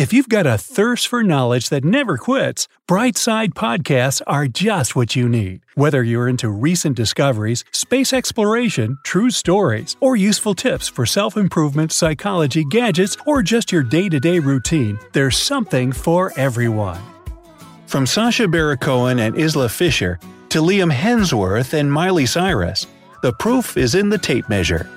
If you've got a thirst for knowledge that never quits, Brightside Podcasts are just what you need. Whether you're into recent discoveries, space exploration, true stories, or useful tips for self improvement, psychology, gadgets, or just your day to day routine, there's something for everyone. From Sacha Baron Cohen and Isla Fisher to Liam Hemsworth and Miley Cyrus, the proof is in the tape measure.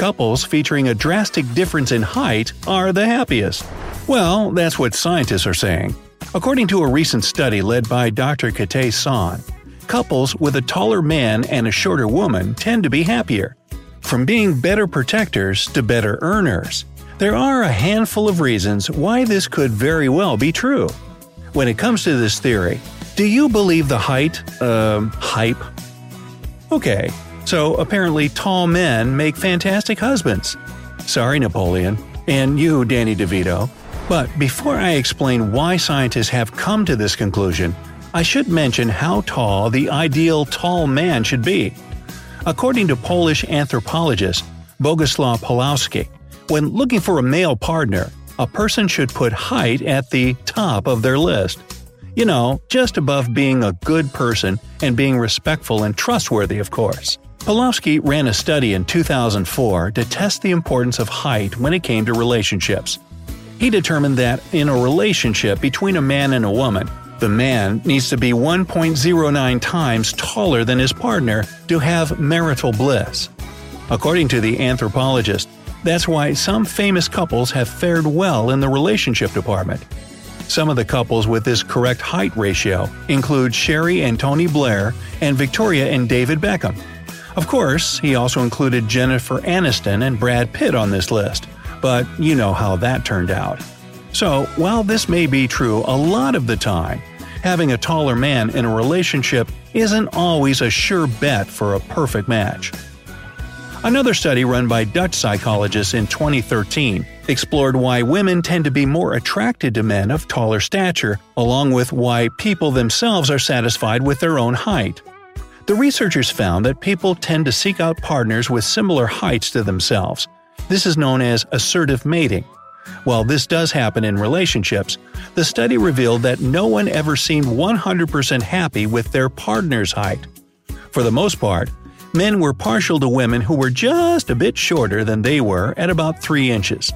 Couples featuring a drastic difference in height are the happiest. Well, that's what scientists are saying. According to a recent study led by Dr. Kitae Sohn, couples with a taller man and a shorter woman tend to be happier. From being better protectors to better earners, there are a handful of reasons why this could very well be true. When it comes to this theory, do you believe the height, uh, hype? Okay, so apparently tall men make fantastic husbands. Sorry, Napoleon. And you, Danny DeVito. But before I explain why scientists have come to this conclusion, I should mention how tall the ideal tall man should be. According to Polish anthropologist Bogusław Pawlowski, when looking for a male partner, a person should put height at the top of their list. You know, just above being a good person and being respectful and trustworthy, of course. Pawlowski ran a study in 2004 to test the importance of height when it came to relationships. He determined that in a relationship between a man and a woman, the man needs to be 1.09 times taller than his partner to have marital bliss. According to the anthropologist, that's why some famous couples have fared well in the relationship department. Some of the couples with this correct height ratio include Cherie and Tony Blair and Victoria and David Beckham. Of course, he also included Jennifer Aniston and Brad Pitt on this list, but you know how that turned out. So, while this may be true a lot of the time, having a taller man in a relationship isn't always a sure bet for a perfect match. Another study run by Dutch psychologists in 2013 explored why women tend to be more attracted to men of taller stature, along with why people themselves are satisfied with their own height. The researchers found that people tend to seek out partners with similar heights to themselves. This is known as assortative mating. While this does happen in relationships, the study revealed that no one ever seemed 100% happy with their partner's height. For the most part, men were partial to women who were just a bit shorter than they were at about 3 inches.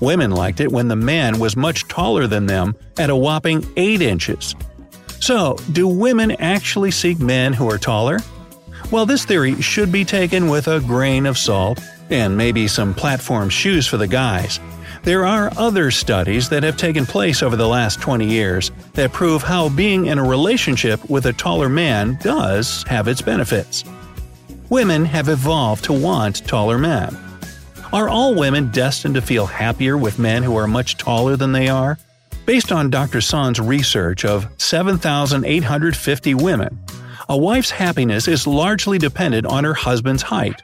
Women liked it when the man was much taller than them at a whopping 8 inches. So, do women actually seek men who are taller? Well, this theory should be taken with a grain of salt, and maybe some platform shoes for the guys. There are other studies that have taken place over the last 20 years that prove how being in a relationship with a taller man does have its benefits. Women have evolved to want taller men. Are all women destined to feel happier with men who are much taller than they are? Based on Dr. Sohn's research of 7,850 women, a wife's happiness is largely dependent on her husband's height.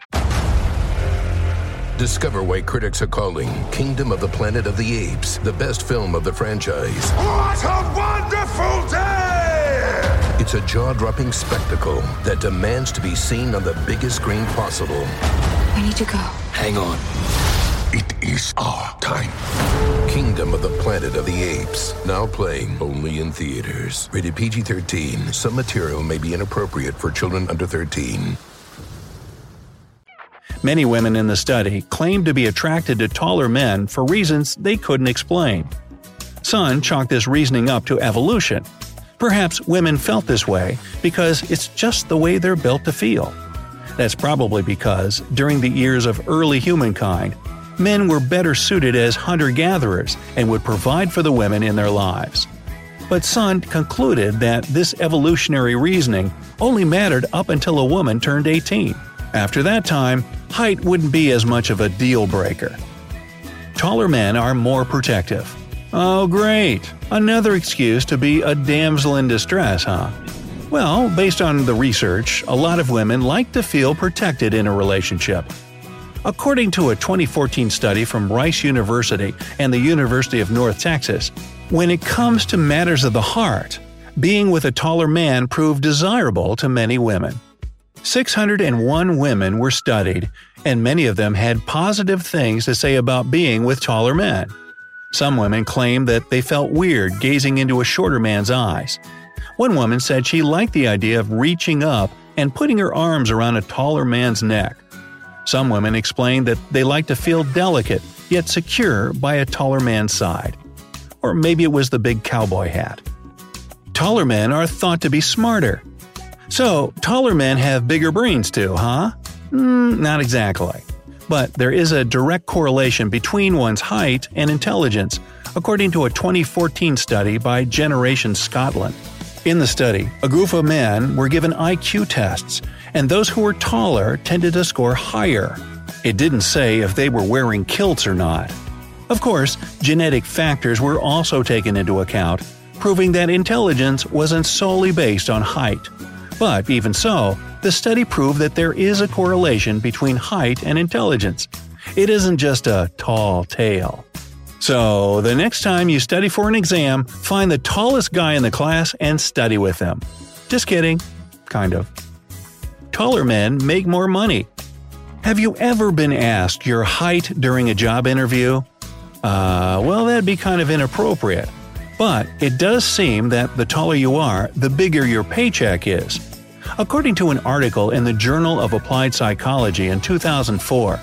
Discover why critics are calling Kingdom of the Planet of the Apes the best film of the franchise. What a wonderful day! It's a jaw dropping spectacle that demands to be seen on the biggest screen possible. We need to go. Hang on. It is our time. Kingdom of the Planet of the Apes. Now playing only in theaters. Rated PG 13. Some material may be inappropriate for children under 13. Many women in the study claimed to be attracted to taller men for reasons they couldn't explain. Sohn chalked this reasoning up to evolution. Perhaps women felt this way because it's just the way they're built to feel. That's probably because, during the years of early humankind, men were better suited as hunter gatherers and would provide for the women in their lives. But Sohn concluded that this evolutionary reasoning only mattered up until a woman turned 18. After that time, height wouldn't be as much of a deal breaker. Taller men are more protective. Oh, great. Another excuse to be a damsel in distress, huh? Well, based on the research, a lot of women like to feel protected in a relationship. According to a 2014 study from Rice University and the University of North Texas, when it comes to matters of the heart, being with a taller man proved desirable to many women. 601 women were studied, and many of them had positive things to say about being with taller men. Some women claimed that they felt weird gazing into a shorter man's eyes. One woman said she liked the idea of reaching up and putting her arms around a taller man's neck. Some women explained that they like to feel delicate yet secure by a taller man's side. Or maybe it was the big cowboy hat. Taller men are thought to be smarter. So, taller men have bigger brains too, huh? Mm, not exactly. But there is a direct correlation between one's height and intelligence, according to a 2014 study by Generation Scotland. In the study, a group of men were given IQ tests, and those who were taller tended to score higher. It didn't say if they were wearing kilts or not. Of course, genetic factors were also taken into account, proving that intelligence wasn't solely based on height. But even so, the study proved that there is a correlation between height and intelligence. It isn't just a tall tale. So, the next time you study for an exam, find the tallest guy in the class and study with them. Just kidding. Kind of. Taller men make more money. Have you ever been asked your height during a job interview? Uh, well, that'd be kind of inappropriate. But it does seem that the taller you are, the bigger your paycheck is. According to an article in the Journal of Applied Psychology in 2004,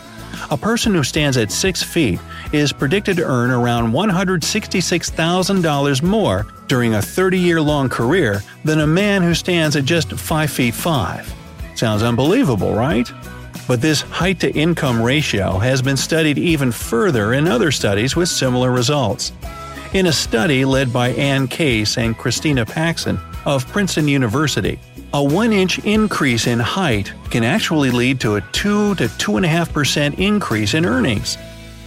a person who stands at 6 feet is predicted to earn around $166,000 more during a 30 year long career than a man who stands at just 5 feet 5. Sounds unbelievable, right? But this height to income ratio has been studied even further in other studies with similar results. In a study led by Ann Case and Christina Paxson of Princeton University, a 1 inch increase in height can actually lead to a 2 to 2.5% increase in earnings.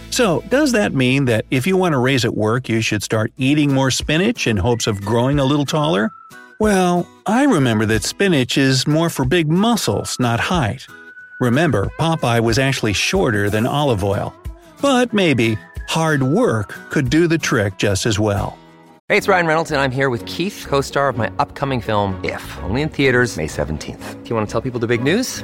So, does that mean that if you want to raise at work, you should start eating more spinach in hopes of growing a little taller? Well, I remember that spinach is more for big muscles, not height. Remember, Popeye was actually shorter than Olive Oyl. But maybe hard work could do the trick just as well. Hey, it's Ryan Reynolds, and I'm here with Keith, co star of my upcoming film, If, only in theaters, May 17th. Do you want to tell people the big news?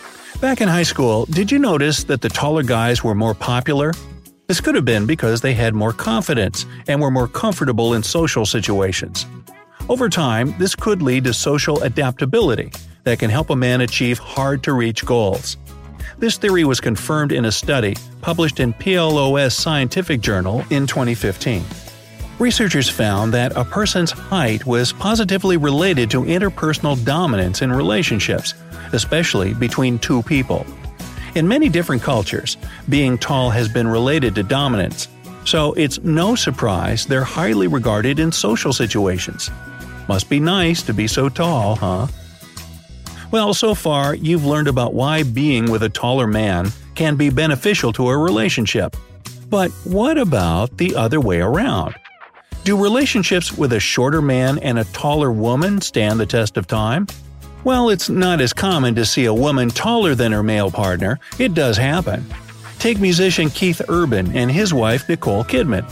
Back in high school, did you notice that the taller guys were more popular? This could have been because they had more confidence and were more comfortable in social situations. Over time, this could lead to social adaptability that can help a man achieve hard to reach goals. This theory was confirmed in a study published in PLOS Scientific Journal in 2015. Researchers found that a person's height was positively related to interpersonal dominance in relationships, especially between two people. In many different cultures, being tall has been related to dominance, so it's no surprise they're highly regarded in social situations. Must be nice to be so tall, huh? Well, so far, you've learned about why being with a taller man can be beneficial to a relationship. But what about the other way around? Do relationships with a shorter man and a taller woman stand the test of time? Well, it's not as common to see a woman taller than her male partner, it does happen. Take musician Keith Urban and his wife Nicole Kidman.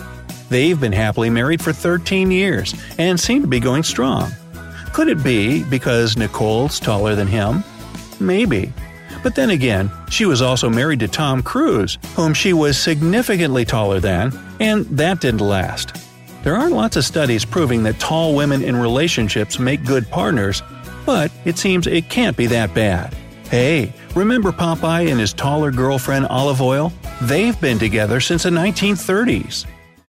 They've been happily married for 13 years and seem to be going strong. Could it be because Nicole's taller than him? Maybe. But then again, she was also married to Tom Cruise, whom she was significantly taller than, and that didn't last. There aren't lots of studies proving that tall women in relationships make good partners, but it seems it can't be that bad. Hey, remember Popeye and his taller girlfriend Olive Oyl? They've been together since the 1930s.